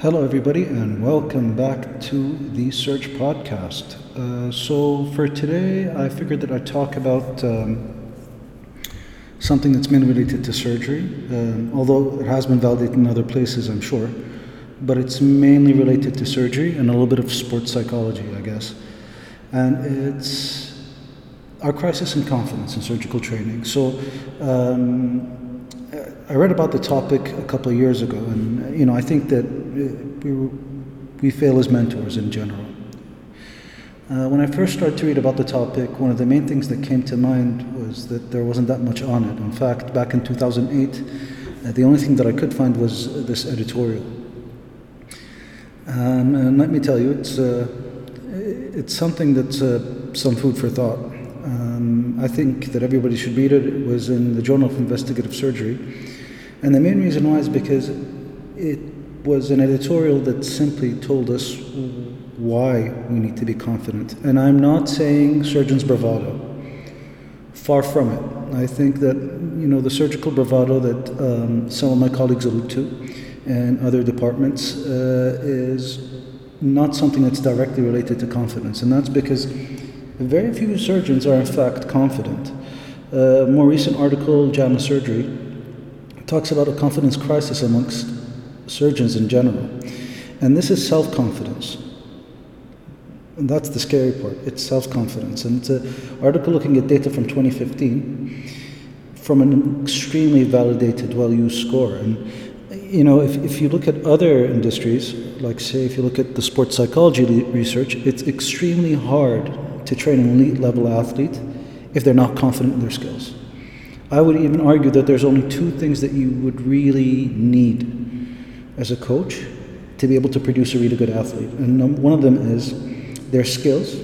Hello, everybody, and welcome back to the Surge Podcast. Uh, so, for today, I figured that I'd talk about um, something that's mainly related to surgery, um, although it has been validated in other places, I'm sure. But it's mainly related to surgery and a little bit of sports psychology, I guess. And it's our crisis in confidence in surgical training. So, um, I read about the topic a couple of years ago, and you know, I think that we, we fail as mentors in general. Uh, when I first started to read about the topic, one of the main things that came to mind was that there wasn't that much on it. In fact, back in 2008, uh, the only thing that I could find was this editorial. Um, and let me tell you, it's, uh, it's something that's uh, some food for thought. Um, I think that everybody should read it. It was in the Journal of Investigative Surgery. And the main reason why is because it was an editorial that simply told us why we need to be confident. And I'm not saying surgeon's bravado. Far from it. I think that you know the surgical bravado that um, some of my colleagues allude to and other departments uh, is not something that's directly related to confidence, and that's because very few surgeons are in fact confident. A more recent article, JAMA Surgery, talks about a confidence crisis amongst surgeons in general. And this is self confidence. And that's the scary part. It's self confidence. And it's an article looking at data from 2015 from an extremely validated, well used score. And, you know, if, if you look at other industries, like say if you look at the sports psychology research, it's extremely hard to train an elite level athlete if they're not confident in their skills. I would even argue that there's only two things that you would really need as a coach to be able to produce a really good athlete. And one of them is their skills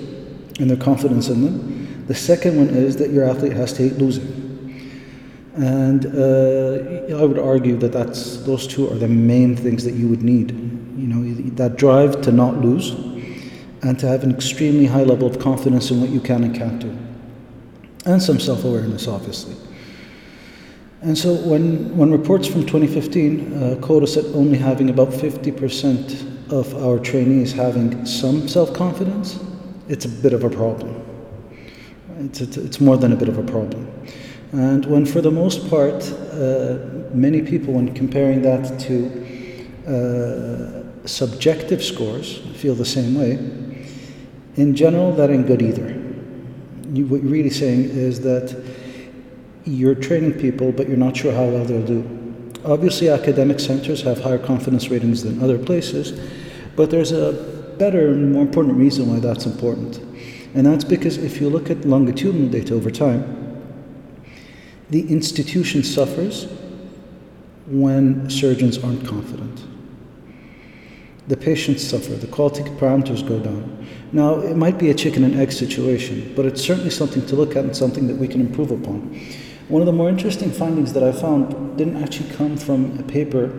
and their confidence in them. The second one is that your athlete has to hate losing. And uh, I would argue that that's, those two are the main things that you would need. You know, that drive to not lose and to have an extremely high level of confidence in what you can and can't do. And some self awareness, obviously. And so when, when reports from 2015 uh, quote us at only having about 50% of our trainees having some self-confidence, it's a bit of a problem. It's, it's, it's, more than a bit of a problem. And when for the most part, uh, many people, when comparing that to uh, subjective scores, feel the same way, in general, that ain't good either. You, what you're really saying is that you're training people, but you're not sure how well they'll do. Obviously, academic centers have higher confidence ratings than other places, but there's a better and more important reason why that's important. And that's because if you look at longitudinal data over time, the institution suffers when surgeons aren't confident. The patients suffer, the quality parameters go down. Now, it might be a chicken and egg situation, but it's certainly something to look at and something that we can improve upon. One of the more interesting findings that I found didn't actually come from a paper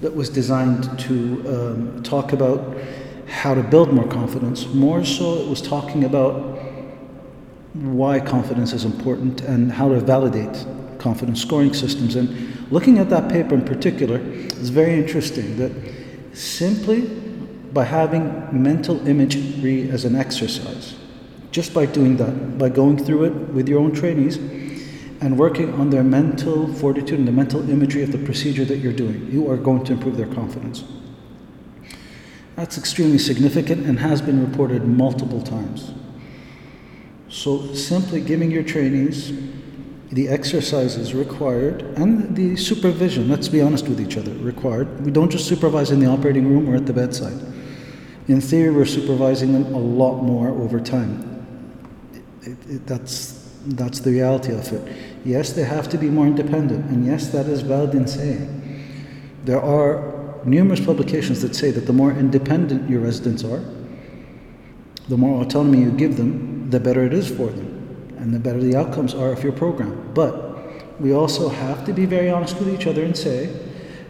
that was designed to um, talk about how to build more confidence. More so, it was talking about why confidence is important and how to validate confidence scoring systems. And looking at that paper in particular, it's very interesting that simply by having mental imagery as an exercise, just by doing that, by going through it with your own trainees, and working on their mental fortitude and the mental imagery of the procedure that you're doing, you are going to improve their confidence. That's extremely significant and has been reported multiple times. So, simply giving your trainees the exercises required and the supervision, let's be honest with each other, required. We don't just supervise in the operating room or at the bedside. In theory, we're supervising them a lot more over time. It, it, that's that's the reality of it. Yes, they have to be more independent, and yes, that is valid in saying. There are numerous publications that say that the more independent your residents are, the more autonomy you give them, the better it is for them, and the better the outcomes are of your program. But we also have to be very honest with each other and say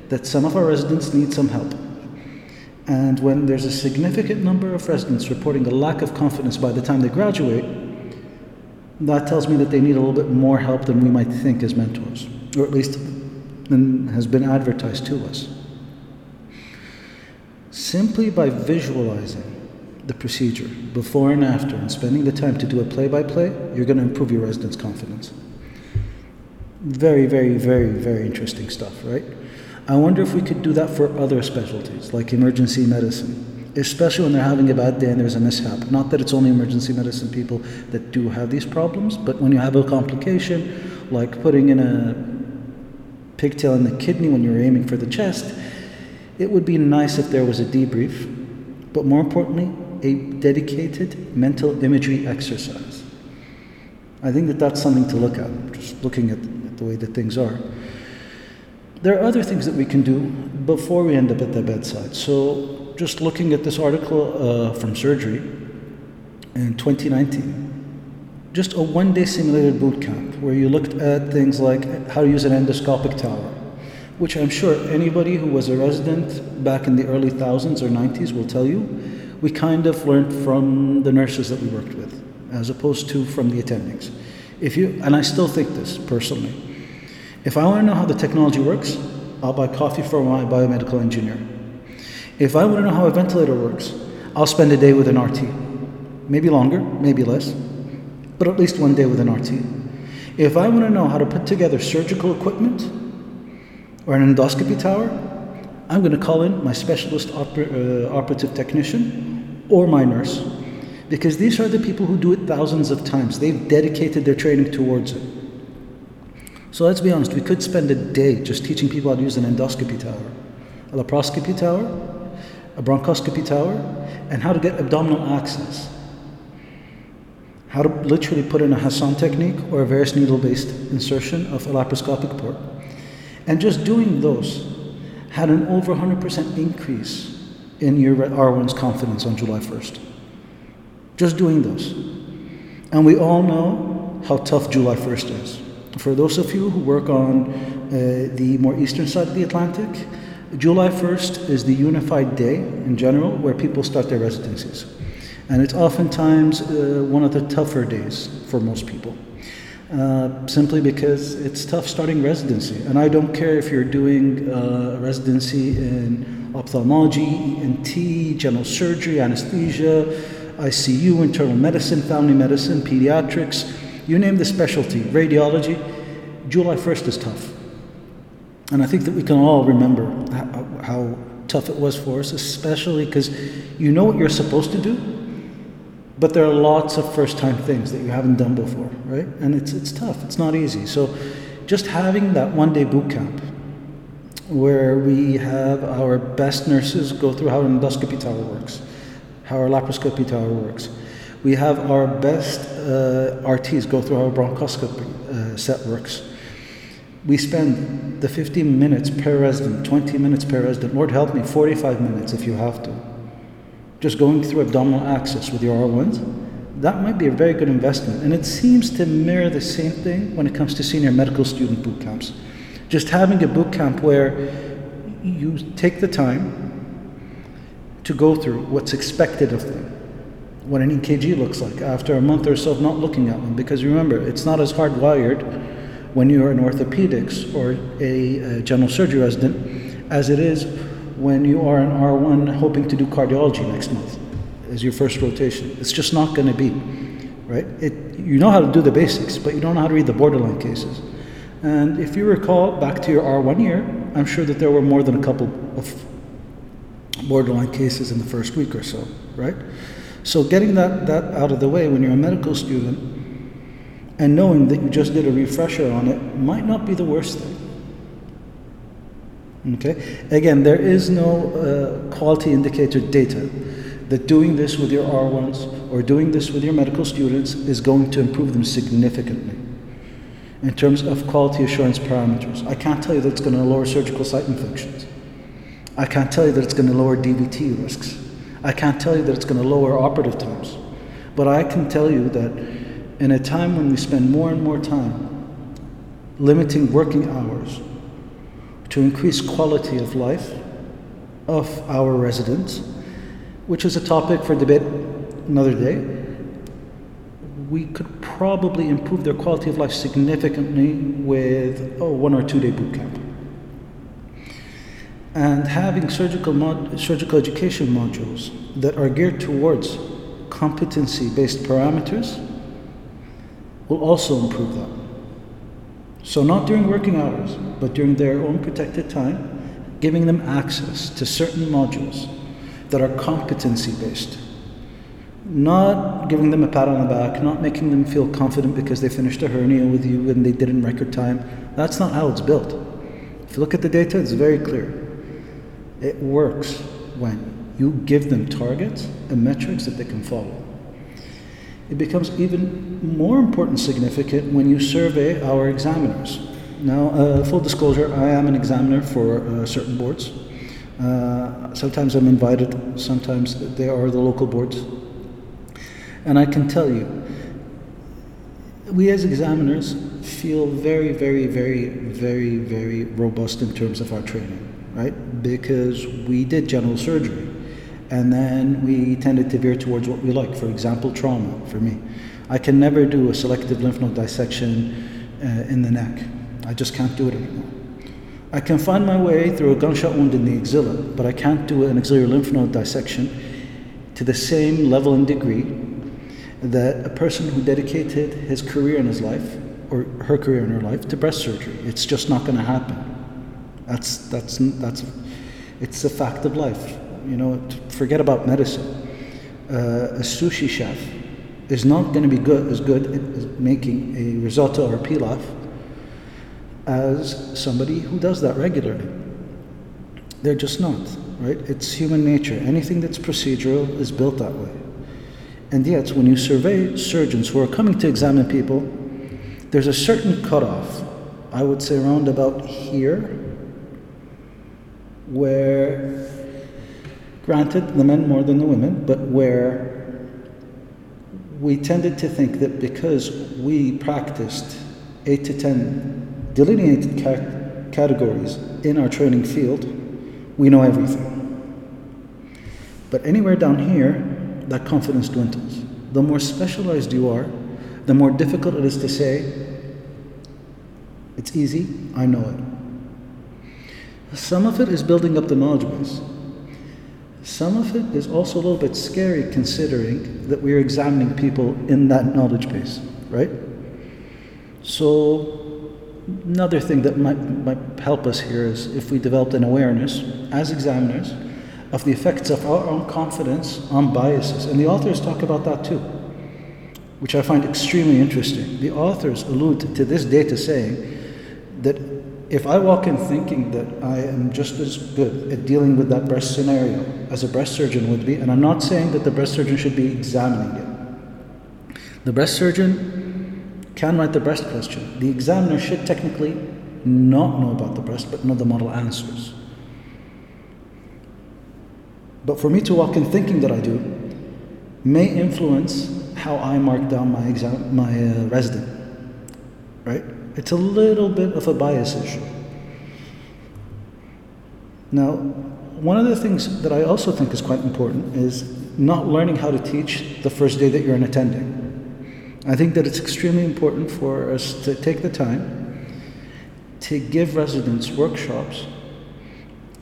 that some of our residents need some help. And when there's a significant number of residents reporting a lack of confidence by the time they graduate, that tells me that they need a little bit more help than we might think as mentors, or at least than has been advertised to us. simply by visualizing the procedure before and after and spending the time to do a play by play, you're going to improve your residents' confidence. Very, very, very, very interesting stuff, right? I wonder if we could do that for other specialties like emergency medicine, especially when they're having a bad day and there's a mishap. Not that it's only emergency medicine people that do have these problems, but when you have a complication like putting in a pigtail in the kidney when you're aiming for the chest, it would be nice if there was a debrief, but more importantly, a dedicated mental imagery exercise. I think that that's something to look at, just looking at the way that things are. There are other things that we can do before we end up at the bedside. So, just looking at this article uh, from surgery in 2019, just a one day simulated boot camp where you looked at things like how to use an endoscopic tower, which I'm sure anybody who was a resident back in the early thousands or 90s will tell you, we kind of learned from the nurses that we worked with, as opposed to from the attendings. If you, and I still think this personally, if I want to know how the technology works, I'll buy coffee for my biomedical engineer. If I want to know how a ventilator works, I'll spend a day with an RT. Maybe longer, maybe less, but at least one day with an RT. If I want to know how to put together surgical equipment or an endoscopy tower, I'm going to call in my specialist oper- uh, operative technician or my nurse because these are the people who do it thousands of times. They've dedicated their training towards it. So let's be honest, we could spend a day just teaching people how to use an endoscopy tower, a laparoscopy tower, a bronchoscopy tower, and how to get abdominal access. How to literally put in a Hasson technique or a Veress needle based insertion of a laparoscopic port. And just doing those had an over 100% increase in your R1's confidence on July 1st. Just doing those. And we all know how tough July 1st is. For those of you who work on uh, the more eastern side of the Atlantic, July 1st is the unified day in general where people start their residencies. And it's oftentimes uh, one of the tougher days for most people. Uh, simply because it's tough starting residency. And I don't care if you're doing uh, residency in ophthalmology, ENT, general surgery, anesthesia, ICU, internal medicine, family medicine, pediatrics, you name the specialty, radiology, July 1st is tough. And I think that we can all remember how, how tough it was for us, especially because you know what you're supposed to do, but there are lots of first time things that you haven't done before, right? And it's, it's tough, it's not easy. So just having that one day boot camp where we have our best nurses go through how an endoscopy tower works, how our laparoscopy tower works, we have our best uh, RTs go through how our bronchoscopy uh, set works. We spend the 15 minutes per resident, 20 minutes per resident, Lord help me, 45 minutes if you have to. Just going through abdominal access with your R1s, that might be a very good investment. And it seems to mirror the same thing when it comes to senior medical student boot camps. Just having a boot camp where you take the time to go through what's expected of them what an EKG looks like after a month or so of not looking at one. Because remember, it's not as hardwired when you're an orthopedics or a, a general surgery resident as it is when you are an R1 hoping to do cardiology next month as your first rotation. It's just not going to be, right? It, you know how to do the basics, but you don't know how to read the borderline cases. And if you recall back to your R1 year, I'm sure that there were more than a couple of borderline cases in the first week or so, right? So getting that, that out of the way when you're a medical student and knowing that you just did a refresher on it might not be the worst thing. Okay? Again, there is no uh, quality indicator data that doing this with your R1s or doing this with your medical students is going to improve them significantly in terms of quality assurance parameters. I can't tell you that it's going to lower surgical site infections. I can't tell you that it's going to lower DVT risks. I can't tell you that it's going to lower operative times, but I can tell you that in a time when we spend more and more time limiting working hours to increase quality of life of our residents, which is a topic for debate another day, we could probably improve their quality of life significantly with oh, one or two day boot camp. And having surgical, mod- surgical education modules that are geared towards competency based parameters will also improve that. So, not during working hours, but during their own protected time, giving them access to certain modules that are competency based. Not giving them a pat on the back, not making them feel confident because they finished a hernia with you and they did in record time. That's not how it's built. If you look at the data, it's very clear. It works when you give them targets and metrics that they can follow it becomes even more important significant when you survey our examiners. Now, uh, full disclosure, I am an examiner for uh, certain boards. Uh, sometimes I'm invited, sometimes they are the local boards. And I can tell you, we as examiners feel very, very, very, very, very robust in terms of our training, right? Because we did general surgery and then we tended to veer towards what we like. For example, trauma for me. I can never do a selective lymph node dissection uh, in the neck. I just can't do it anymore. I can find my way through a gunshot wound in the axilla, but I can't do an axillary lymph node dissection to the same level and degree that a person who dedicated his career in his life or her career in her life to breast surgery. It's just not going to happen. That's that's that's it's a fact of life. You know, forget about medicine. Uh, a sushi chef is not going to be good as good at making a risotto or a pilaf as somebody who does that regularly. They're just not, right? It's human nature. Anything that's procedural is built that way. And yet, when you survey surgeons who are coming to examine people, there's a certain cutoff, I would say around about here, where Granted, the men more than the women, but where we tended to think that because we practiced eight to ten delineated ca- categories in our training field, we know everything. But anywhere down here, that confidence dwindles. The more specialized you are, the more difficult it is to say, it's easy, I know it. Some of it is building up the knowledge base. Some of it is also a little bit scary considering that we're examining people in that knowledge base, right? So, another thing that might, might help us here is if we developed an awareness as examiners of the effects of our own confidence on biases. And the authors talk about that too, which I find extremely interesting. The authors allude to this data saying that if I walk in thinking that I am just as good at dealing with that breast scenario as a breast surgeon would be, and I'm not saying that the breast surgeon should be examining it, the breast surgeon can write the breast question. The examiner should technically not know about the breast, but know the model answers. But for me to walk in thinking that I do may influence how I mark down my exam, my uh, resident, right? It's a little bit of a bias issue. Now, one of the things that I also think is quite important is not learning how to teach the first day that you're in attending. I think that it's extremely important for us to take the time to give residents workshops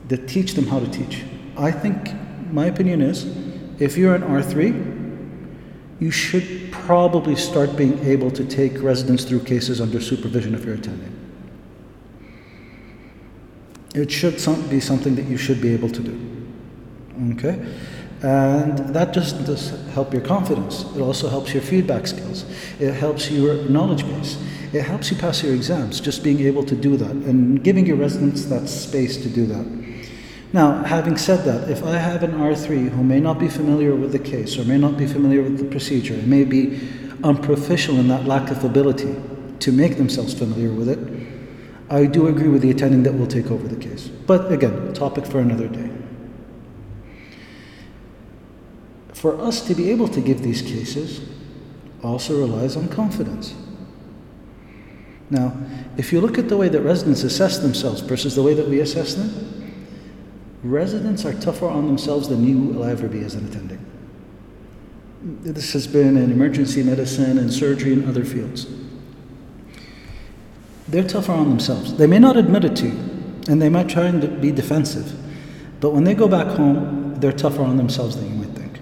that teach them how to teach. I think, my opinion is, if you're an R3, you should probably start being able to take residents through cases under supervision if you're attending. It should be something that you should be able to do. Okay? And that just does help your confidence. It also helps your feedback skills. It helps your knowledge base. It helps you pass your exams, just being able to do that and giving your residents that space to do that. Now, having said that, if I have an R3 who may not be familiar with the case or may not be familiar with the procedure, may be unproficient in that lack of ability to make themselves familiar with it, I do agree with the attending that will take over the case. But again, topic for another day. For us to be able to give these cases also relies on confidence. Now, if you look at the way that residents assess themselves versus the way that we assess them, residents are tougher on themselves than you will ever be as an attending. This has been in emergency medicine and surgery and other fields. They're tougher on themselves. They may not admit it to you, and they might try and be defensive. But when they go back home, they're tougher on themselves than you might think.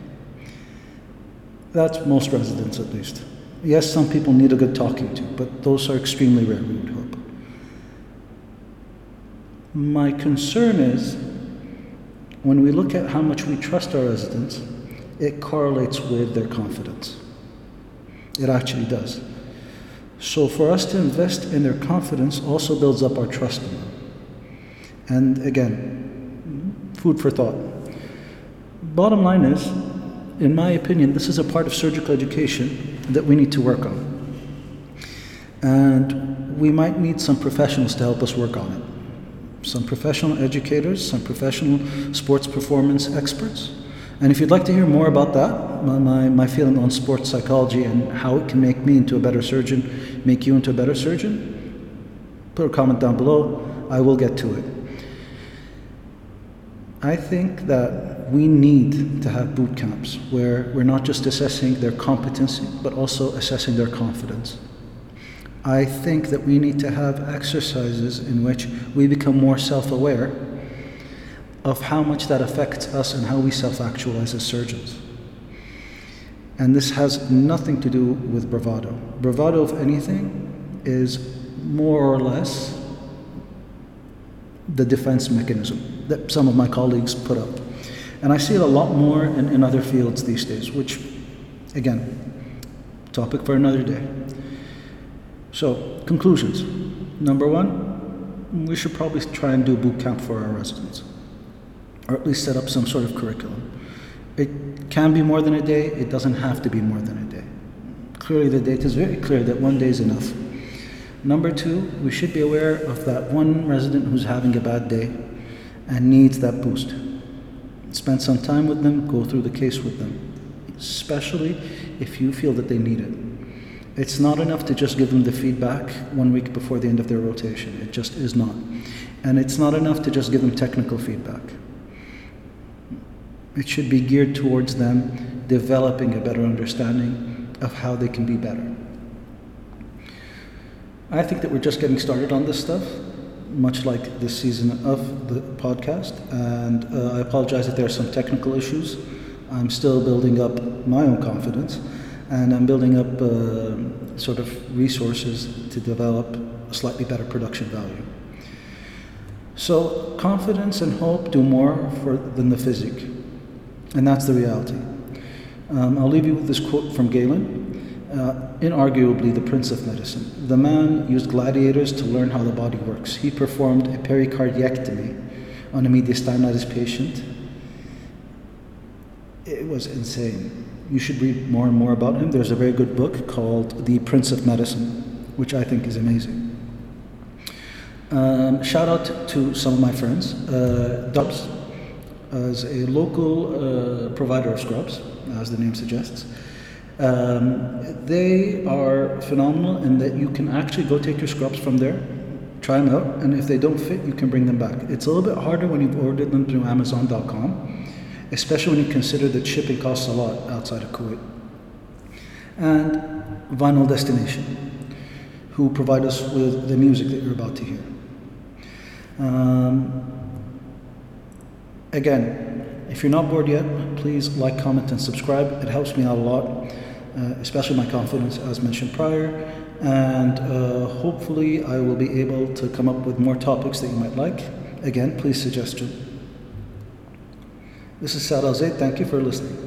That's most residents, at least. Yes, some people need a good talking to, but those are extremely rare, we would hope. My concern is when we look at how much we trust our residents, it correlates with their confidence. It actually does. So for us to invest in their confidence also builds up our trust in them. And again, food for thought. Bottom line is, in my opinion, this is a part of surgical education that we need to work on. And we might need some professionals to help us work on it some professional educators, some professional sports performance experts. And if you'd like to hear more about that, my, my, my, feeling on sports psychology and how it can make me into a better surgeon, make you into a better surgeon, put a comment down below. I will get to it. I think that we need to have boot camps where we're not just assessing their competency, but also assessing their confidence. I think that we need to have exercises in which we become more self aware of how much that affects us and how we self actualize as surgeons. And this has nothing to do with bravado. Bravado, if anything, is more or less the defense mechanism that some of my colleagues put up. And I see it a lot more in, in other fields these days, which, again, topic for another day. So, conclusions. Number one, we should probably try and do boot camp for our residents, or at least set up some sort of curriculum. It can be more than a day, it doesn't have to be more than a day. Clearly, the data is very clear that one day is enough. Number two, we should be aware of that one resident who's having a bad day and needs that boost. Spend some time with them, go through the case with them, especially if you feel that they need it. It's not enough to just give them the feedback one week before the end of their rotation. It just is not. And it's not enough to just give them technical feedback. It should be geared towards them developing a better understanding of how they can be better. I think that we're just getting started on this stuff, much like this season of the podcast. And uh, I apologize if there are some technical issues. I'm still building up my own confidence and I'm building up uh, sort of resources to develop a slightly better production value. So confidence and hope do more for, than the physic, and that's the reality. Um, I'll leave you with this quote from Galen, uh, inarguably the prince of medicine. The man used gladiators to learn how the body works. He performed a pericardiectomy on a mediastinitis patient. It was insane you should read more and more about him. There's a very good book called The Prince of Medicine, which I think is amazing. Um, shout out to some of my friends. Uh, Dubs, as a local uh, provider of scrubs, as the name suggests. Um, they are phenomenal in that you can actually go take your scrubs from there, try them out, and if they don't fit, you can bring them back. It's a little bit harder when you've ordered them through Amazon.com especially when you consider that shipping costs a lot outside of Kuwait. And Vinyl Destination, who provide us with the music that you're about to hear. Um, again, if you're not bored yet, please like, comment, and subscribe. It helps me out a lot, uh, especially my confidence, as mentioned prior. And uh, hopefully, I will be able to come up with more topics that you might like. Again, please suggest. This is Saad Zaid. Thank you for listening.